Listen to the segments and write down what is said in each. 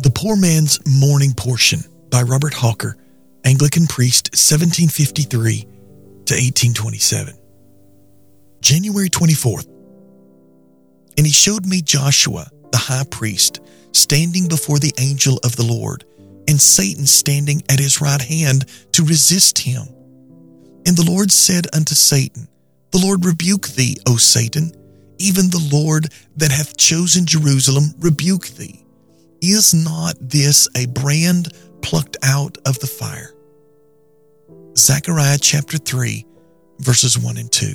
The Poor Man's Morning Portion by Robert Hawker, Anglican priest, 1753 to 1827. January 24th. And he showed me Joshua, the high priest, standing before the angel of the Lord, and Satan standing at his right hand to resist him. And the Lord said unto Satan, The Lord rebuke thee, O Satan, even the Lord that hath chosen Jerusalem rebuke thee. Is not this a brand plucked out of the fire? Zechariah chapter 3, verses 1 and 2.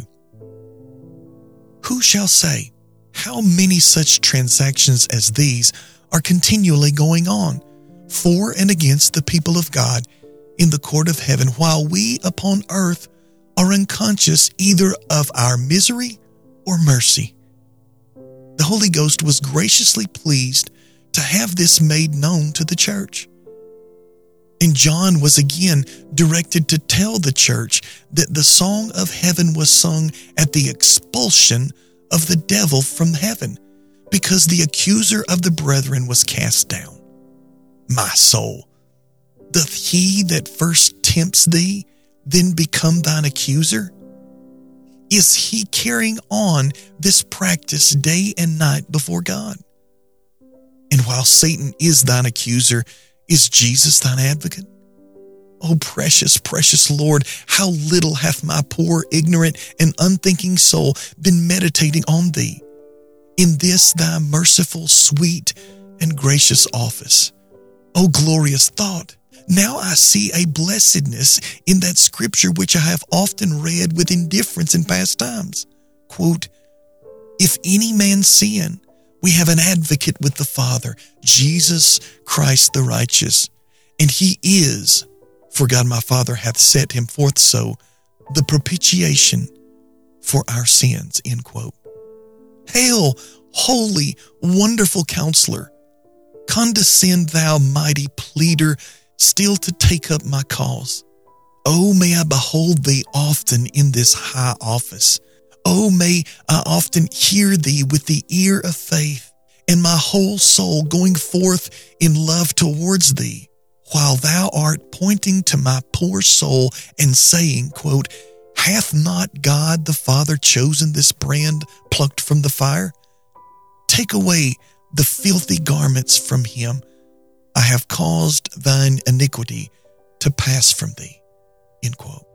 Who shall say, how many such transactions as these are continually going on for and against the people of God in the court of heaven, while we upon earth are unconscious either of our misery or mercy? The Holy Ghost was graciously pleased to have this made known to the church. And John was again directed to tell the church that the song of heaven was sung at the expulsion of the devil from heaven, because the accuser of the brethren was cast down. My soul, doth he that first tempts thee then become thine accuser? Is he carrying on this practice day and night before God? And while Satan is thine accuser, is Jesus thine advocate? O precious, precious Lord, how little hath my poor, ignorant, and unthinking soul been meditating on thee in this thy merciful, sweet, and gracious office. O glorious thought! Now I see a blessedness in that scripture which I have often read with indifference in past times. Quote, If any man sin, we have an advocate with the Father, Jesus Christ the righteous, and he is, for God my Father hath set him forth so, the propitiation for our sins. End quote. Hail, holy, wonderful counselor. Condescend, thou mighty pleader, still to take up my cause. Oh, may I behold thee often in this high office. Oh, may I often hear thee with the ear of faith, and my whole soul going forth in love towards thee, while thou art pointing to my poor soul and saying, quote, Hath not God the Father chosen this brand plucked from the fire? Take away the filthy garments from him. I have caused thine iniquity to pass from thee. End quote.